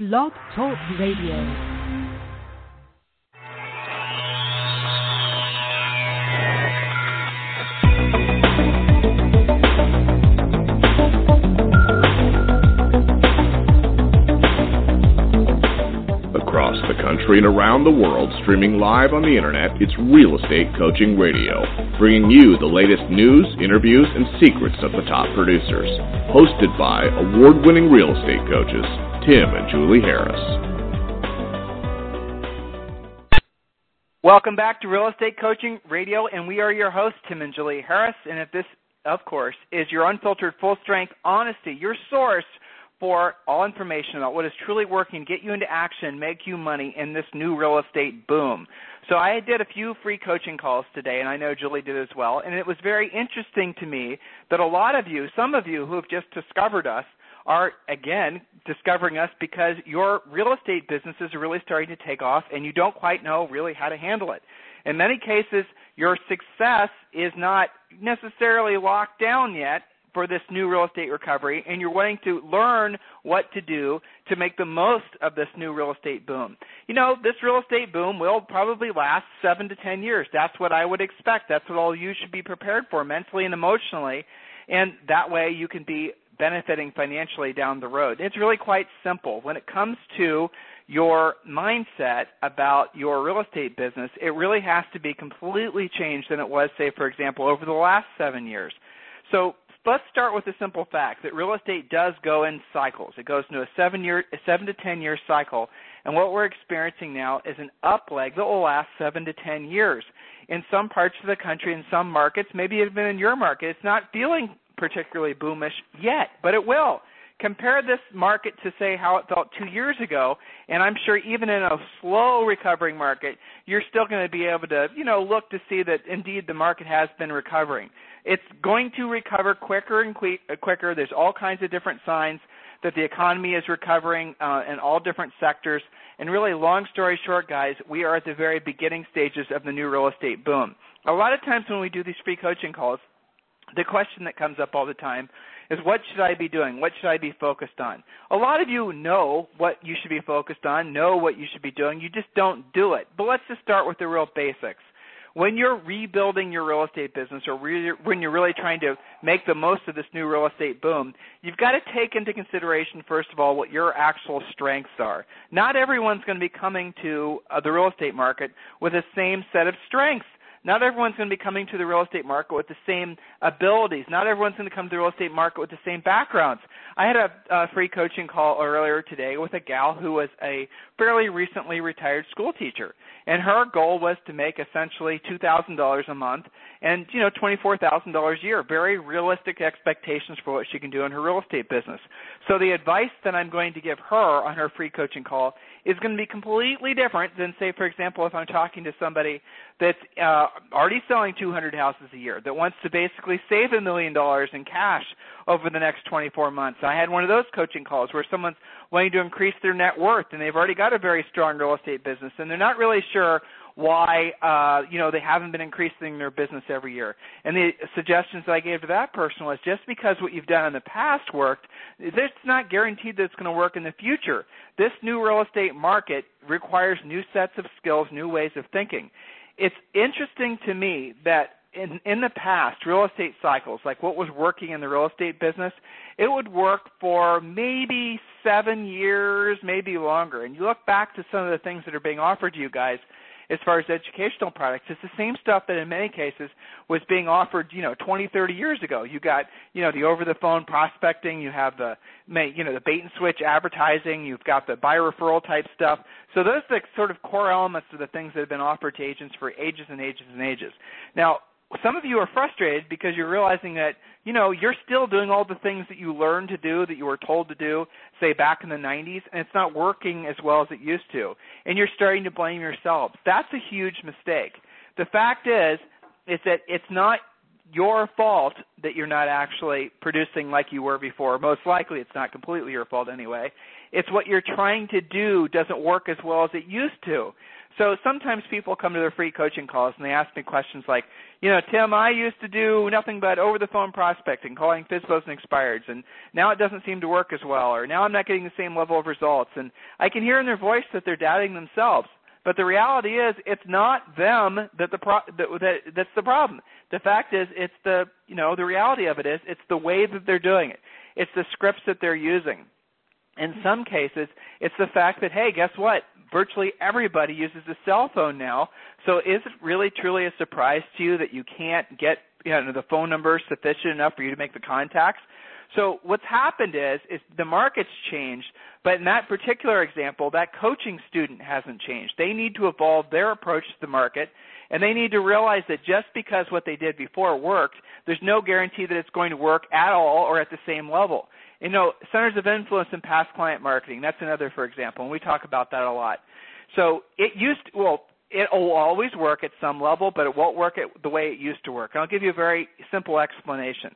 Blog Talk Radio. Country and around the world, streaming live on the internet, it's Real Estate Coaching Radio, bringing you the latest news, interviews, and secrets of the top producers. Hosted by award winning real estate coaches, Tim and Julie Harris. Welcome back to Real Estate Coaching Radio, and we are your hosts, Tim and Julie Harris. And if this, of course, is your unfiltered, full strength honesty, your source for all information about what is truly working, get you into action, make you money in this new real estate boom. So I did a few free coaching calls today, and I know Julie did as well. And it was very interesting to me that a lot of you, some of you who have just discovered us, are again discovering us because your real estate businesses are really starting to take off and you don't quite know really how to handle it. In many cases, your success is not necessarily locked down yet for this new real estate recovery and you're wanting to learn what to do to make the most of this new real estate boom. You know, this real estate boom will probably last 7 to 10 years. That's what I would expect. That's what all you should be prepared for mentally and emotionally. And that way you can be benefiting financially down the road. It's really quite simple. When it comes to your mindset about your real estate business, it really has to be completely changed than it was, say, for example, over the last seven years. So let's start with the simple fact that real estate does go in cycles. It goes into a seven year, a seven to ten year cycle, and what we're experiencing now is an up leg that will last seven to ten years. In some parts of the country, in some markets, maybe even in your market, it's not feeling particularly boomish yet, but it will. Compare this market to say how it felt two years ago, and I'm sure even in a slow recovering market, you're still going to be able to, you know, look to see that indeed the market has been recovering. It's going to recover quicker and quicker. There's all kinds of different signs that the economy is recovering uh, in all different sectors. And really, long story short, guys, we are at the very beginning stages of the new real estate boom. A lot of times when we do these free coaching calls, the question that comes up all the time is what should I be doing? What should I be focused on? A lot of you know what you should be focused on, know what you should be doing. You just don't do it. But let's just start with the real basics. When you're rebuilding your real estate business or re- when you're really trying to make the most of this new real estate boom, you've got to take into consideration, first of all, what your actual strengths are. Not everyone's going to be coming to uh, the real estate market with the same set of strengths. Not everyone's going to be coming to the real estate market with the same abilities. Not everyone's going to come to the real estate market with the same backgrounds. I had a, a free coaching call earlier today with a gal who was a fairly recently retired school teacher, and her goal was to make essentially two thousand dollars a month and you know twenty four thousand dollars a year. Very realistic expectations for what she can do in her real estate business. So the advice that I'm going to give her on her free coaching call is going to be completely different than, say, for example, if I'm talking to somebody that's uh, already selling 200 houses a year that wants to basically save a million dollars in cash over the next 24 months. I had one of those coaching calls where someone's wanting to increase their net worth and they've already got a very strong real estate business and they're not really sure why uh, you know they haven't been increasing their business every year. And the suggestions that I gave to that person was just because what you've done in the past worked, it's not guaranteed that it's going to work in the future. This new real estate market requires new sets of skills, new ways of thinking. It's interesting to me that in in the past real estate cycles like what was working in the real estate business it would work for maybe 7 years maybe longer and you look back to some of the things that are being offered to you guys as far as educational products. It's the same stuff that in many cases was being offered, you know, 20, 30 years ago. You got, you know, the over-the-phone prospecting. You have the, you know, the bait and switch advertising. You've got the by referral type stuff. So those are the sort of core elements of the things that have been offered to agents for ages and ages and ages. Now, some of you are frustrated because you're realizing that you know you're still doing all the things that you learned to do that you were told to do say back in the 90s and it's not working as well as it used to. And you're starting to blame yourselves that's a huge mistake. The fact is is that it's not your fault that you're not actually producing like you were before most likely it's not completely your fault anyway it's what you're trying to do doesn't work as well as it used to So sometimes people come to their free coaching calls and they ask me questions like, you know, Tim, I used to do nothing but over the phone prospecting, calling FSBOs and expireds, and now it doesn't seem to work as well, or now I'm not getting the same level of results. And I can hear in their voice that they're doubting themselves. But the reality is, it's not them that the pro- that, that that's the problem. The fact is, it's the you know the reality of it is, it's the way that they're doing it. It's the scripts that they're using. In some cases, it's the fact that hey, guess what? Virtually everybody uses a cell phone now. So is it really truly a surprise to you that you can't get you know, the phone number sufficient enough for you to make the contacts? So what's happened is is the market's changed, but in that particular example, that coaching student hasn't changed. They need to evolve their approach to the market, and they need to realize that just because what they did before worked, there's no guarantee that it's going to work at all or at the same level. You know, centers of influence in past client marketing, that's another for example, and we talk about that a lot. So it used to, well, it will always work at some level, but it won't work at the way it used to work. And I'll give you a very simple explanation.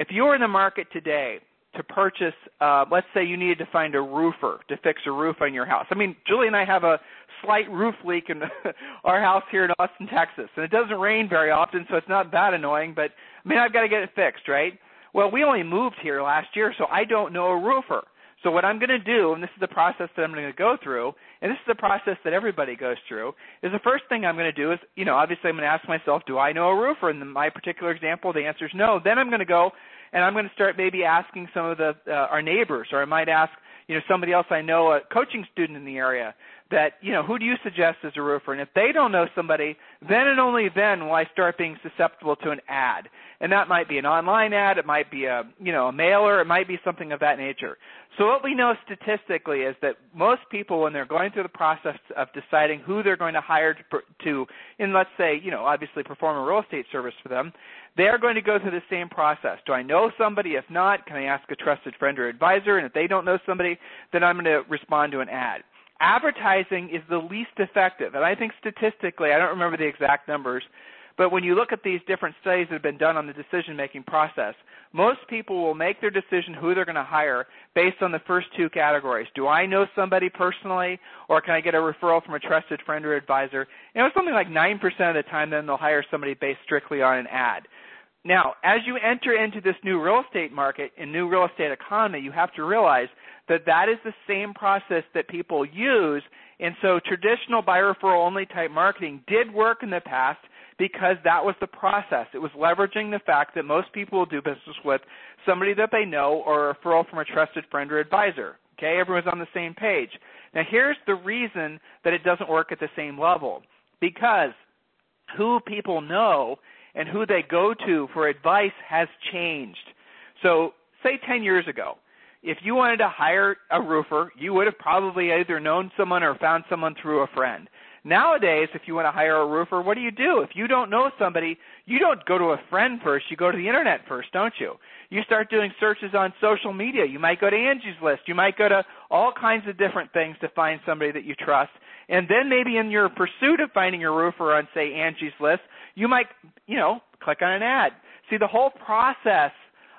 If you were in the market today to purchase, uh, let's say you needed to find a roofer to fix a roof on your house. I mean, Julie and I have a slight roof leak in our house here in Austin, Texas, and it doesn't rain very often, so it's not that annoying. But I mean, I've got to get it fixed, right? Well, we only moved here last year, so I don't know a roofer. So what I'm going to do, and this is the process that I'm going to go through, and this is the process that everybody goes through, is the first thing I'm going to do is, you know, obviously I'm going to ask myself, do I know a roofer? In my particular example, the answer is no. Then I'm going to go and I'm going to start maybe asking some of the uh, our neighbors, or I might ask you know somebody else I know, a coaching student in the area, that you know who do you suggest as a roofer? And if they don't know somebody, then and only then will I start being susceptible to an ad, and that might be an online ad, it might be a you know a mailer, it might be something of that nature. So what we know statistically is that most people, when they're going through the process of deciding who they're going to hire to, to in let's say you know obviously perform a real estate service for them, they are going to go through the same process. Do I know somebody? If not, can I ask a trusted friend or advisor? And if they don't know somebody, then I'm going to respond to an ad. Advertising is the least effective, and I think statistically, I don't remember the exact numbers, but when you look at these different studies that have been done on the decision making process, most people will make their decision who they're going to hire based on the first two categories. Do I know somebody personally, or can I get a referral from a trusted friend or advisor? And it's something like 9% of the time, then they'll hire somebody based strictly on an ad. Now, as you enter into this new real estate market and new real estate economy, you have to realize that that is the same process that people use. And so traditional by referral only type marketing did work in the past because that was the process. It was leveraging the fact that most people will do business with somebody that they know or a referral from a trusted friend or advisor. Okay, everyone's on the same page. Now here's the reason that it doesn't work at the same level. Because who people know and who they go to for advice has changed. So, say 10 years ago, if you wanted to hire a roofer, you would have probably either known someone or found someone through a friend. Nowadays, if you want to hire a roofer, what do you do? If you don't know somebody, you don't go to a friend first, you go to the internet first, don't you? You start doing searches on social media. You might go to Angie's List. You might go to all kinds of different things to find somebody that you trust. And then maybe in your pursuit of finding a roofer on, say, Angie's List, you might, you know, click on an ad. See, the whole process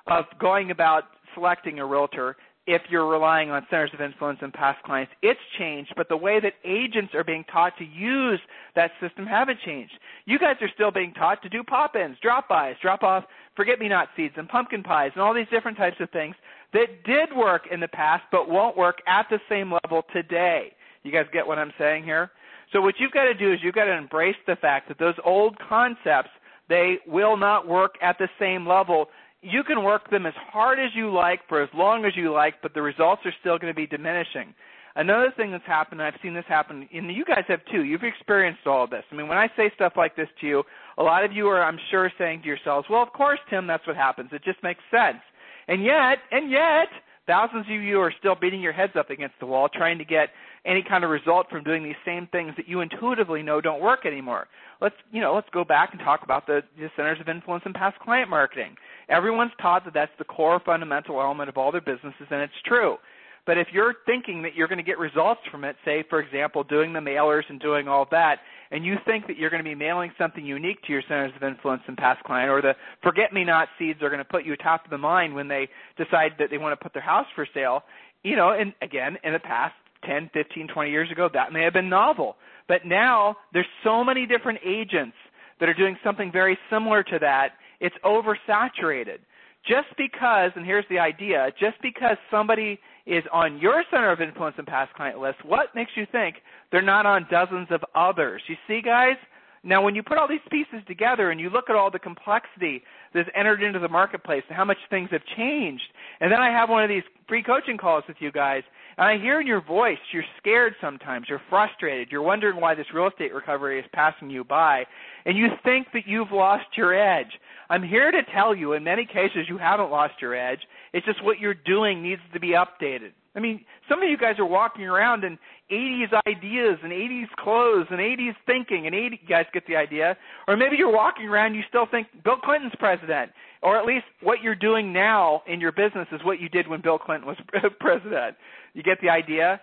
of going about selecting a realtor, if you're relying on centers of influence and past clients, it's changed, but the way that agents are being taught to use that system haven't changed. You guys are still being taught to do pop-ins, drop-bys, drop-off forget-me-not seeds and pumpkin pies and all these different types of things that did work in the past but won't work at the same level today. You guys get what I'm saying here? So what you've got to do is you've got to embrace the fact that those old concepts, they will not work at the same level. You can work them as hard as you like for as long as you like, but the results are still going to be diminishing. Another thing that's happened, I've seen this happen, and you guys have too. You've experienced all of this. I mean, when I say stuff like this to you, a lot of you are, I'm sure, saying to yourselves, "Well, of course, Tim, that's what happens. It just makes sense." And yet, and yet, thousands of you are still beating your heads up against the wall, trying to get any kind of result from doing these same things that you intuitively know don't work anymore. Let's, you know, let's go back and talk about the, the centers of influence and past client marketing. Everyone's taught that that's the core fundamental element of all their businesses, and it's true. But if you're thinking that you're going to get results from it, say, for example, doing the mailers and doing all that, and you think that you're going to be mailing something unique to your centers of influence and past client, or the forget-me-not seeds are going to put you top of the mind when they decide that they want to put their house for sale, you know, and again, in the past, 10, 15, 20 years ago, that may have been novel. But now there's so many different agents that are doing something very similar to that, it's oversaturated. Just because, and here's the idea, just because somebody is on your center of influence and past client list, what makes you think they're not on dozens of others? You see, guys? Now, when you put all these pieces together and you look at all the complexity that's entered into the marketplace and how much things have changed, and then I have one of these free coaching calls with you guys, and I hear in your voice you're scared sometimes, you're frustrated, you're wondering why this real estate recovery is passing you by, and you think that you've lost your edge. I'm here to tell you, in many cases, you haven't lost your edge. It's just what you're doing needs to be updated. I mean, some of you guys are walking around in 80s ideas and 80s clothes and 80s thinking and 80 you guys get the idea. Or maybe you're walking around you still think Bill Clinton's president. Or at least what you're doing now in your business is what you did when Bill Clinton was president. You get the idea?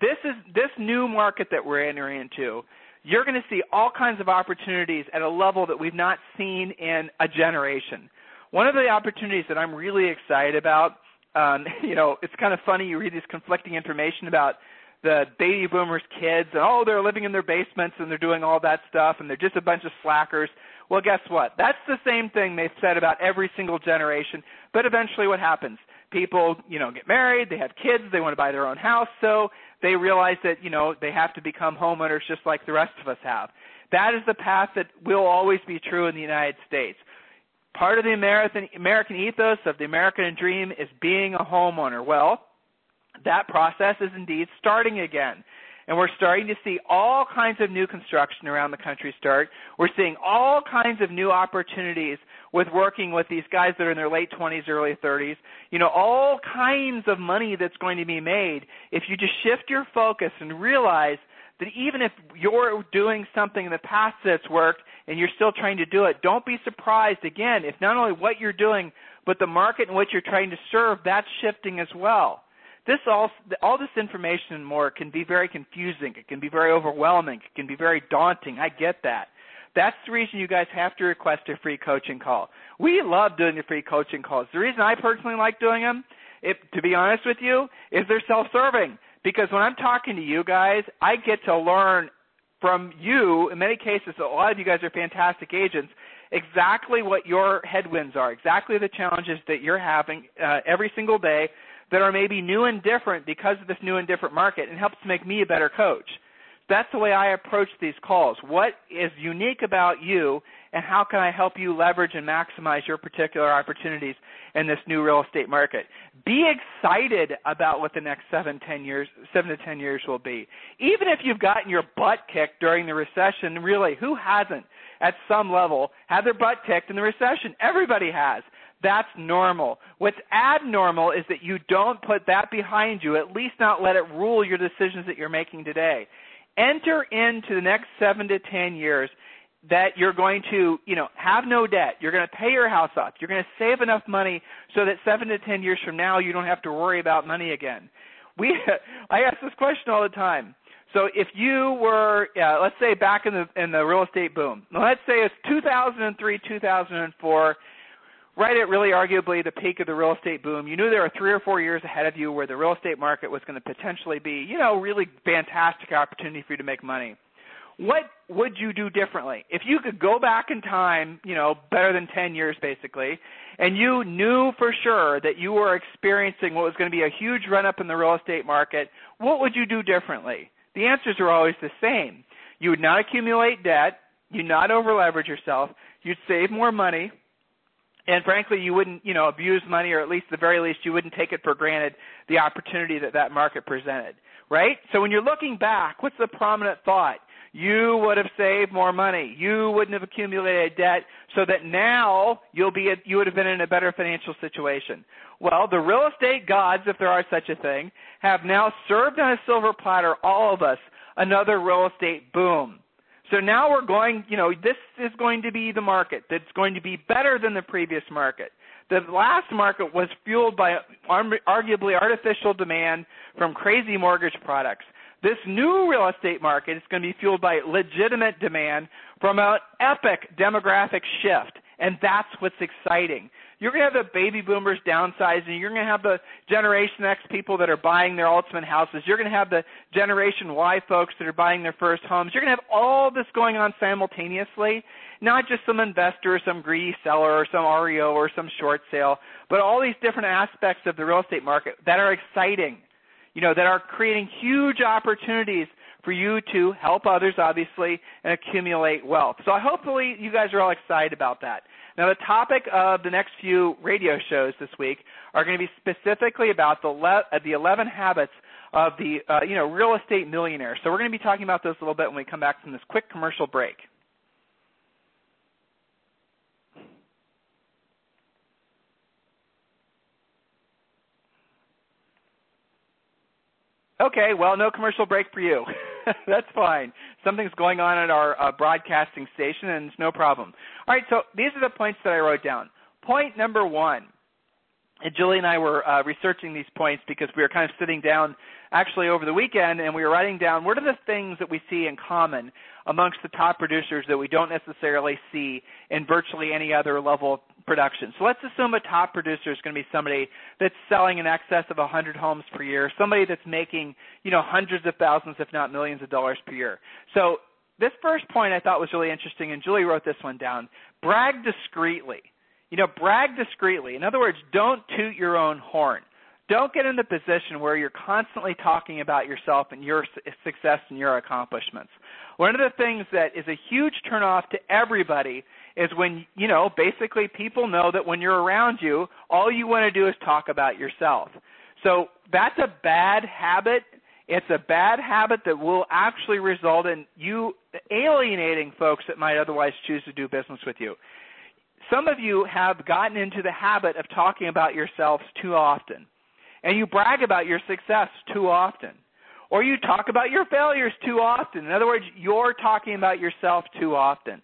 This is this new market that we're entering into. You're going to see all kinds of opportunities at a level that we've not seen in a generation. One of the opportunities that I'm really excited about um, you know, it's kind of funny. You read this conflicting information about the baby boomers' kids, and oh, they're living in their basements and they're doing all that stuff, and they're just a bunch of slackers. Well, guess what? That's the same thing they've said about every single generation. But eventually, what happens? People, you know, get married, they have kids, they want to buy their own house, so they realize that you know they have to become homeowners just like the rest of us have. That is the path that will always be true in the United States. Part of the American, American ethos of the American dream is being a homeowner. Well, that process is indeed starting again. And we're starting to see all kinds of new construction around the country start. We're seeing all kinds of new opportunities with working with these guys that are in their late 20s, early 30s. You know, all kinds of money that's going to be made if you just shift your focus and realize that even if you're doing something in the past that's worked and you're still trying to do it, don't be surprised again if not only what you're doing, but the market in which you're trying to serve, that's shifting as well. This all, all this information and more can be very confusing. It can be very overwhelming. It can be very daunting. I get that. That's the reason you guys have to request a free coaching call. We love doing the free coaching calls. The reason I personally like doing them, if, to be honest with you, is they're self-serving. Because when I'm talking to you guys, I get to learn from you, in many cases, a lot of you guys are fantastic agents, exactly what your headwinds are, exactly the challenges that you're having uh, every single day that are maybe new and different because of this new and different market and helps make me a better coach. That's the way I approach these calls. What is unique about you and how can I help you leverage and maximize your particular opportunities in this new real estate market? Be excited about what the next seven, ten years, seven to ten years will be. Even if you've gotten your butt kicked during the recession, really, who hasn't at some level had their butt kicked in the recession? Everybody has. That's normal. What's abnormal is that you don't put that behind you, at least not let it rule your decisions that you're making today. Enter into the next seven to ten years that you're going to, you know, have no debt. You're going to pay your house off. You're going to save enough money so that seven to ten years from now you don't have to worry about money again. We, I ask this question all the time. So if you were, let's say back in the in the real estate boom, let's say it's 2003, 2004, right at really arguably the peak of the real estate boom. You knew there were three or four years ahead of you where the real estate market was going to potentially be, you know, really fantastic opportunity for you to make money. What would you do differently? If you could go back in time you know better than 10 years basically and you knew for sure that you were experiencing what was going to be a huge run up in the real estate market what would you do differently? The answers are always the same. You would not accumulate debt. You'd not over leverage yourself. You'd save more money and frankly you wouldn't you know abuse money or at least the very least you wouldn't take it for granted the opportunity that that market presented right so when you're looking back what's the prominent thought you would have saved more money. You wouldn't have accumulated debt so that now you'll be a, you would have been in a better financial situation. Well, the real estate gods, if there are such a thing, have now served on a silver platter all of us another real estate boom. So now we're going, you know, this is going to be the market that's going to be better than the previous market. The last market was fueled by arguably artificial demand from crazy mortgage products. This new real estate market is going to be fueled by legitimate demand from an epic demographic shift, and that's what's exciting. You're going to have the baby boomers downsizing. You're going to have the Generation X people that are buying their ultimate houses. You're going to have the Generation Y folks that are buying their first homes. You're going to have all this going on simultaneously, not just some investor or some greedy seller or some REO or some short sale, but all these different aspects of the real estate market that are exciting, you know, that are creating huge opportunities for you to help others, obviously, and accumulate wealth. So hopefully you guys are all excited about that. Now, the topic of the next few radio shows this week are going to be specifically about the le- uh, the 11 habits of the uh, you know real estate millionaire. So we're going to be talking about those a little bit when we come back from this quick commercial break. Okay, well, no commercial break for you. That's fine. Something's going on at our uh, broadcasting station, and it's no problem. All right, so these are the points that I wrote down. Point number one. And Julie and I were uh, researching these points because we were kind of sitting down actually over the weekend and we were writing down what are the things that we see in common amongst the top producers that we don't necessarily see in virtually any other level production. So let's assume a top producer is going to be somebody that's selling in excess of 100 homes per year, somebody that's making, you know, hundreds of thousands if not millions of dollars per year. So this first point I thought was really interesting and Julie wrote this one down. Brag discreetly. You know, brag discreetly. In other words, don't toot your own horn. Don't get in the position where you're constantly talking about yourself and your success and your accomplishments. One of the things that is a huge turnoff to everybody is when, you know, basically people know that when you're around you, all you want to do is talk about yourself. So that's a bad habit. It's a bad habit that will actually result in you alienating folks that might otherwise choose to do business with you. Some of you have gotten into the habit of talking about yourselves too often, and you brag about your success too often, or you talk about your failures too often. In other words, you're talking about yourself too often.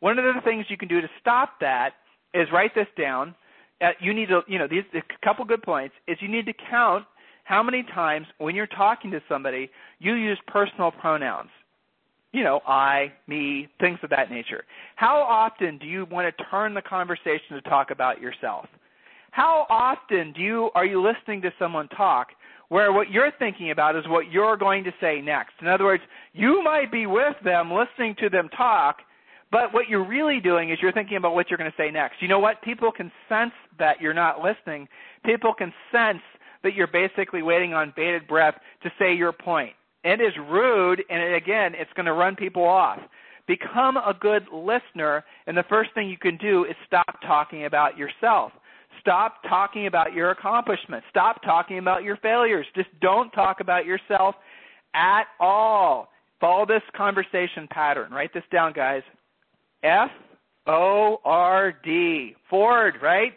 One of the things you can do to stop that is write this down. Uh, you need to, you know, these a couple good points is you need to count how many times when you're talking to somebody you use personal pronouns. You know, I, me, things of that nature. How often do you want to turn the conversation to talk about yourself? How often do you are you listening to someone talk where what you're thinking about is what you're going to say next? In other words, you might be with them listening to them talk, but what you're really doing is you're thinking about what you're going to say next. You know what? People can sense that you're not listening. People can sense that you're basically waiting on bated breath to say your point. It is rude, and again, it's going to run people off. Become a good listener, and the first thing you can do is stop talking about yourself. Stop talking about your accomplishments. Stop talking about your failures. Just don't talk about yourself at all. Follow this conversation pattern. Write this down, guys. F O R D. Ford, right?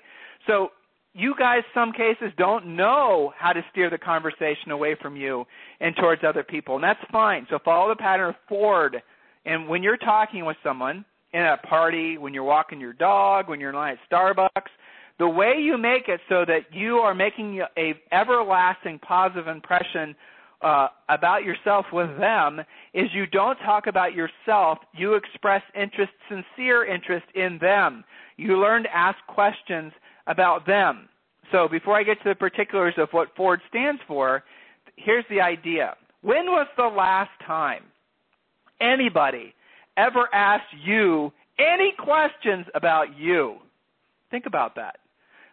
So you guys, some cases, don't know how to steer the conversation away from you and towards other people, and that's fine. So follow the pattern of Ford. And when you're talking with someone in a party, when you're walking your dog, when you're in line at Starbucks, the way you make it so that you are making a everlasting positive impression uh, about yourself with them is you don't talk about yourself. You express interest, sincere interest in them. You learn to ask questions about them. So before I get to the particulars of what Ford stands for, here's the idea. When was the last time anybody ever asked you any questions about you? Think about that.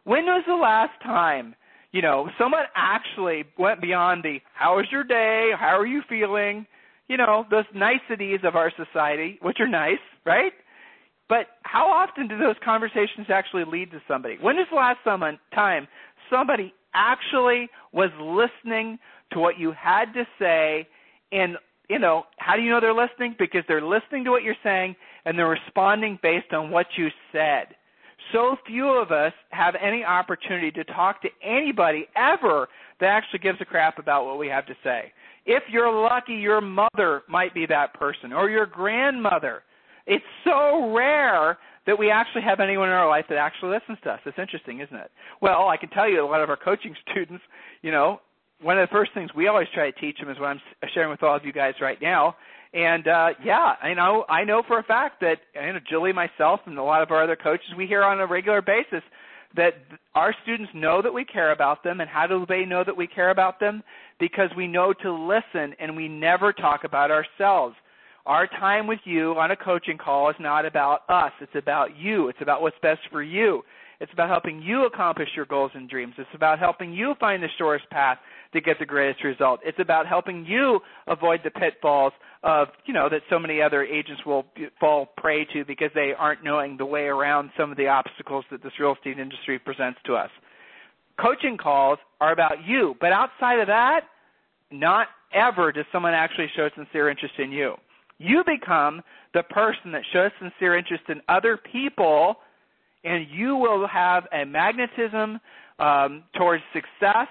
When was the last time you know, someone actually went beyond the how was your day, how are you feeling, you know, those niceties of our society, which are nice, right? But how often do those conversations actually lead to somebody? When is the last someone, time somebody actually was listening to what you had to say and you know, how do you know they're listening? Because they're listening to what you're saying and they're responding based on what you said so few of us have any opportunity to talk to anybody ever that actually gives a crap about what we have to say. If you're lucky, your mother might be that person or your grandmother. It's so rare that we actually have anyone in our life that actually listens to us. It's interesting, isn't it? Well, I can tell you a lot of our coaching students, you know, one of the first things we always try to teach them is what I'm sharing with all of you guys right now and uh, yeah, I know I know for a fact that you know Julie, myself, and a lot of our other coaches we hear on a regular basis that our students know that we care about them. And how do they know that we care about them? Because we know to listen and we never talk about ourselves. Our time with you on a coaching call is not about us. It's about you. It's about what's best for you. It's about helping you accomplish your goals and dreams. It's about helping you find the shortest path to get the greatest result. It's about helping you avoid the pitfalls of, you know, that so many other agents will fall prey to because they aren't knowing the way around some of the obstacles that this real estate industry presents to us. Coaching calls are about you, but outside of that, not ever does someone actually show sincere interest in you. You become the person that shows sincere interest in other people, and you will have a magnetism um, towards success.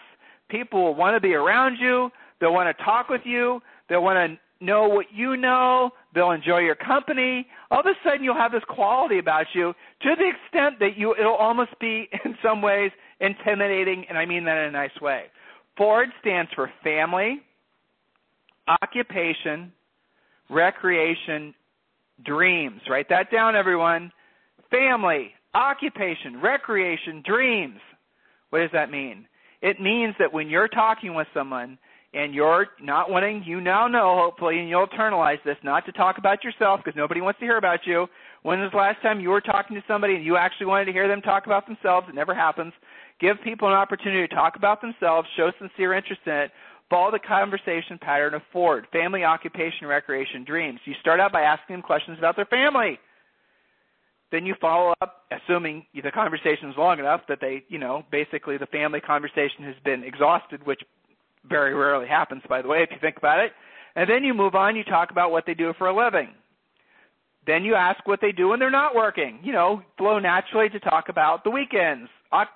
People will want to be around you. They'll want to talk with you. They'll want to know what you know. They'll enjoy your company. All of a sudden, you'll have this quality about you to the extent that you it'll almost be in some ways intimidating, and I mean that in a nice way. Ford stands for family, occupation, recreation, dreams. Write that down, everyone. Family, occupation, recreation, dreams. What does that mean? It means that when you're talking with someone and you're not wanting, you now know, hopefully, and you'll internalize this, not to talk about yourself because nobody wants to hear about you. When was the last time you were talking to somebody and you actually wanted to hear them talk about themselves? It never happens. Give people an opportunity to talk about themselves, show sincere interest in it, follow the conversation pattern of Ford, family, occupation, recreation, dreams. You start out by asking them questions about their family. Then you follow up, assuming the conversation is long enough that they, you know, basically the family conversation has been exhausted, which very rarely happens, by the way, if you think about it. And then you move on, you talk about what they do for a living. Then you ask what they do when they're not working. You know, flow naturally to talk about the weekends,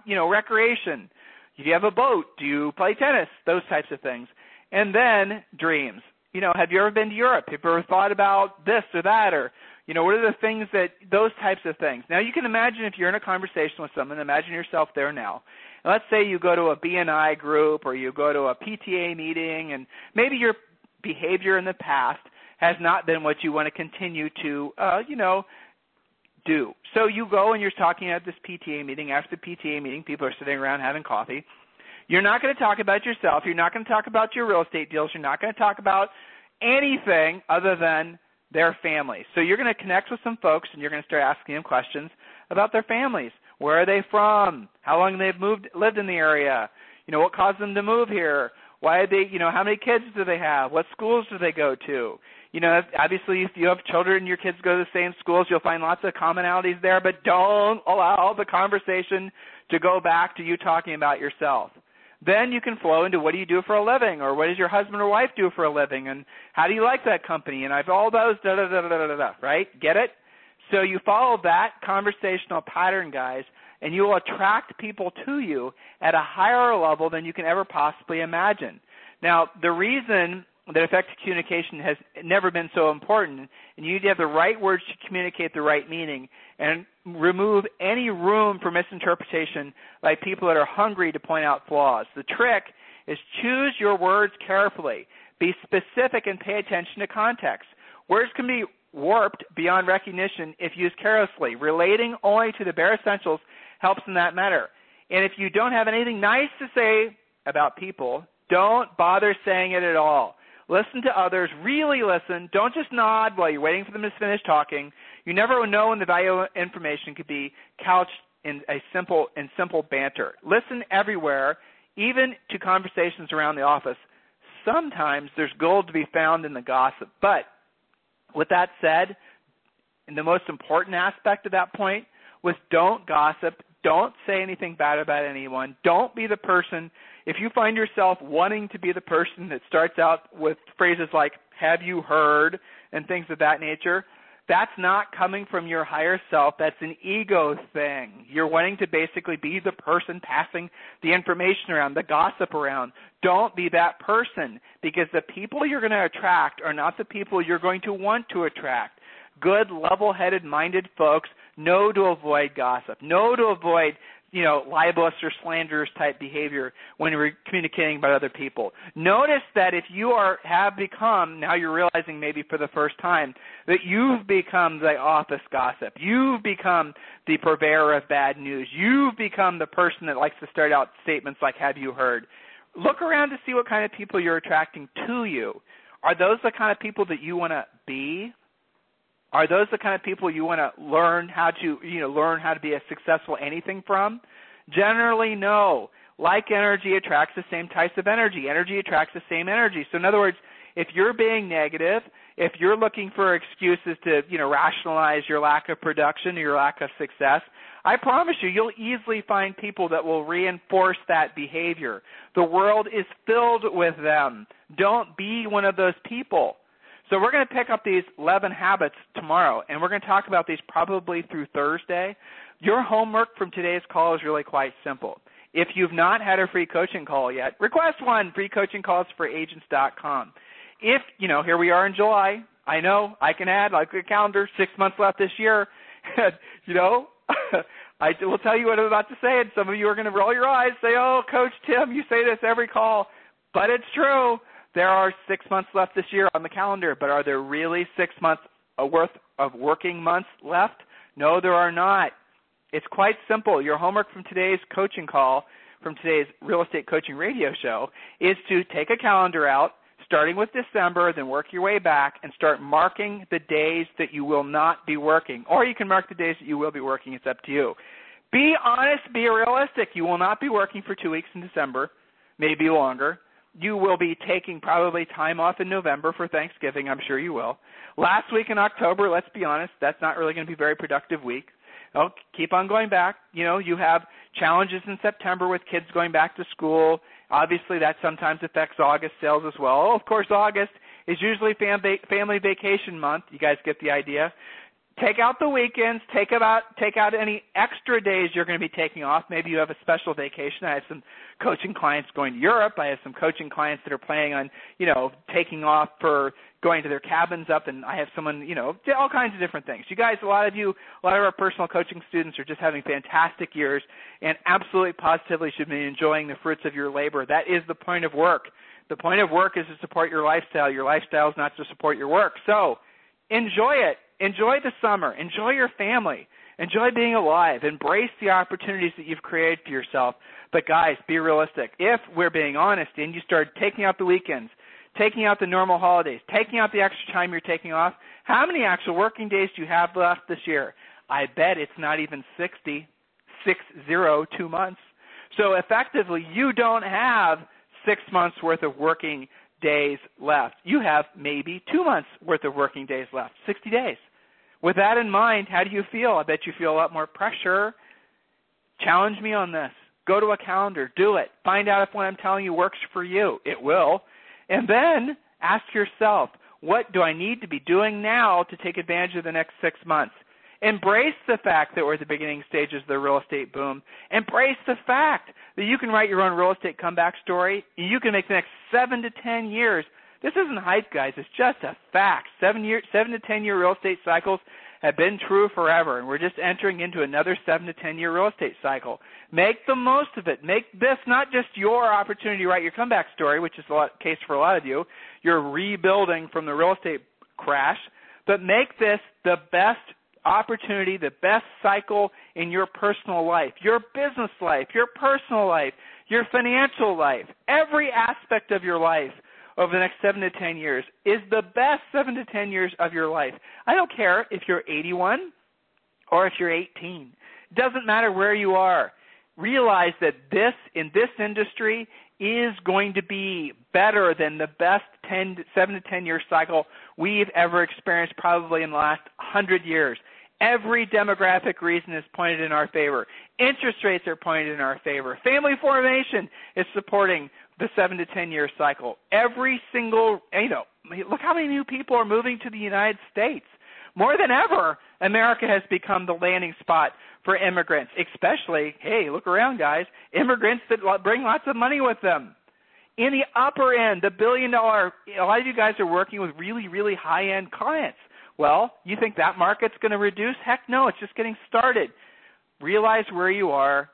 you know, recreation. Do you have a boat? Do you play tennis? Those types of things. And then dreams. You know, have you ever been to Europe? Have you ever thought about this or that or you know, what are the things that those types of things. Now you can imagine if you're in a conversation with someone, imagine yourself there now. And let's say you go to a BNI group or you go to a PTA meeting and maybe your behavior in the past has not been what you want to continue to uh, you know, do. So you go and you're talking at this PTA meeting. After the PTA meeting, people are sitting around having coffee. You're not going to talk about yourself. You're not going to talk about your real estate deals. You're not going to talk about anything other than their families. So you're going to connect with some folks and you're going to start asking them questions about their families. Where are they from? How long they've moved lived in the area? You know, what caused them to move here? Why did they, you know, how many kids do they have? What schools do they go to? you know, obviously if you have children, your kids go to the same schools, you'll find lots of commonalities there, but don't allow the conversation to go back to you talking about yourself. Then you can flow into what do you do for a living, or what does your husband or wife do for a living, and how do you like that company, and I've all those da da da da da da, right? Get it? So you follow that conversational pattern, guys, and you will attract people to you at a higher level than you can ever possibly imagine. Now, the reason that effective communication has never been so important, and you need to have the right words to communicate the right meaning and remove any room for misinterpretation by people that are hungry to point out flaws. The trick is choose your words carefully. Be specific and pay attention to context. Words can be warped beyond recognition if used carelessly. Relating only to the bare essentials helps in that matter. And if you don't have anything nice to say about people, don't bother saying it at all. Listen to others. Really listen. Don't just nod while you're waiting for them to finish talking. You never know when the valuable information could be couched in a simple in simple banter. Listen everywhere, even to conversations around the office. Sometimes there's gold to be found in the gossip. But with that said, and the most important aspect of that point was don't gossip, don't say anything bad about anyone, don't be the person if you find yourself wanting to be the person that starts out with phrases like, have you heard, and things of that nature, that's not coming from your higher self. That's an ego thing. You're wanting to basically be the person passing the information around, the gossip around. Don't be that person because the people you're going to attract are not the people you're going to want to attract. Good, level headed, minded folks know to avoid gossip, know to avoid you know, libelous or slanderous type behavior when we're communicating about other people. Notice that if you are have become now you're realizing maybe for the first time that you've become the office gossip. You've become the purveyor of bad news. You've become the person that likes to start out statements like have you heard? Look around to see what kind of people you're attracting to you. Are those the kind of people that you want to be? Are those the kind of people you want to learn how to, you know, learn how to be a successful anything from? Generally, no. Like energy attracts the same types of energy. Energy attracts the same energy. So in other words, if you're being negative, if you're looking for excuses to, you know, rationalize your lack of production or your lack of success, I promise you, you'll easily find people that will reinforce that behavior. The world is filled with them. Don't be one of those people. So we're going to pick up these 11 habits tomorrow, and we're going to talk about these probably through Thursday. Your homework from today's call is really quite simple. If you've not had a free coaching call yet, request one. Free coaching calls for agents.com. If, you know, here we are in July. I know I can add like a calendar, six months left this year. you know, I will tell you what I'm about to say, and some of you are going to roll your eyes, say, "Oh, Coach Tim, you say this every call," but it's true. There are six months left this year on the calendar, but are there really six months uh, worth of working months left? No, there are not. It's quite simple. Your homework from today's coaching call, from today's real estate coaching radio show, is to take a calendar out, starting with December, then work your way back and start marking the days that you will not be working. Or you can mark the days that you will be working. It's up to you. Be honest, be realistic. You will not be working for two weeks in December, maybe longer you will be taking probably time off in November for Thanksgiving. I'm sure you will. Last week in October, let's be honest, that's not really going to be a very productive week. Oh, keep on going back. You know, you have challenges in September with kids going back to school. Obviously, that sometimes affects August sales as well. Of course, August is usually family vacation month. You guys get the idea take out the weekends, take out take out any extra days you're going to be taking off. Maybe you have a special vacation. I have some coaching clients going to Europe. I have some coaching clients that are planning on, you know, taking off for going to their cabins up and I have someone, you know, all kinds of different things. You guys, a lot of you, a lot of our personal coaching students are just having fantastic years and absolutely positively should be enjoying the fruits of your labor. That is the point of work. The point of work is to support your lifestyle. Your lifestyle is not to support your work. So, enjoy it Enjoy the summer. Enjoy your family. Enjoy being alive. Embrace the opportunities that you've created for yourself. But guys, be realistic. If we're being honest and you start taking out the weekends, taking out the normal holidays, taking out the extra time you're taking off, how many actual working days do you have left this year? I bet it's not even 60, six zero, two months. So effectively, you don't have six months worth of working days left. You have maybe two months worth of working days left, 60 days. With that in mind, how do you feel? I bet you feel a lot more pressure. Challenge me on this. Go to a calendar, do it. Find out if what I'm telling you works for you. It will. And then ask yourself, what do I need to be doing now to take advantage of the next six months? Embrace the fact that we're at the beginning stages of the real estate boom. Embrace the fact that you can write your own real estate comeback story. You can make the next seven to ten years. This isn't hype, guys. It's just a fact. Seven year, seven to ten year real estate cycles have been true forever, and we're just entering into another seven to ten year real estate cycle. Make the most of it. Make this not just your opportunity to write your comeback story, which is the case for a lot of you. You're rebuilding from the real estate crash, but make this the best opportunity, the best cycle in your personal life, your business life, your personal life, your financial life, every aspect of your life over the next seven to ten years is the best seven to ten years of your life. I don't care if you're 81 or if you're 18. It doesn't matter where you are. Realize that this, in this industry, is going to be better than the best 10, 7 to 10 year cycle we've ever experienced probably in the last 100 years. Every demographic reason is pointed in our favor. Interest rates are pointed in our favor. Family formation is supporting the seven to ten year cycle. Every single, you know, look how many new people are moving to the United States. More than ever, America has become the landing spot for immigrants, especially, hey, look around, guys, immigrants that bring lots of money with them. In the upper end, the billion dollar, a lot of you guys are working with really, really high end clients. Well, you think that market's going to reduce? Heck no, it's just getting started. Realize where you are,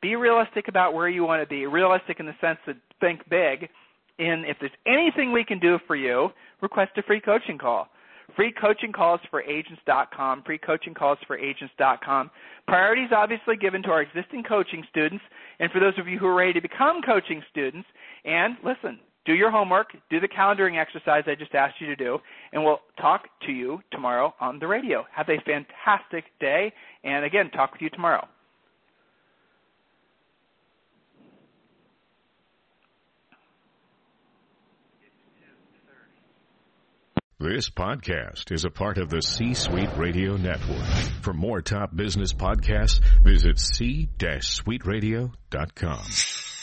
be realistic about where you want to be. Realistic in the sense that think big. And if there's anything we can do for you, request a free coaching call. Free coaching calls for agents.com, free coaching calls for agents.com. Priorities obviously given to our existing coaching students and for those of you who are ready to become coaching students. And listen, do your homework, do the calendaring exercise I just asked you to do, and we'll talk to you tomorrow on the radio. Have a fantastic day, and again, talk with you tomorrow. This podcast is a part of the C Suite Radio Network. For more top business podcasts, visit c-suiteradio.com.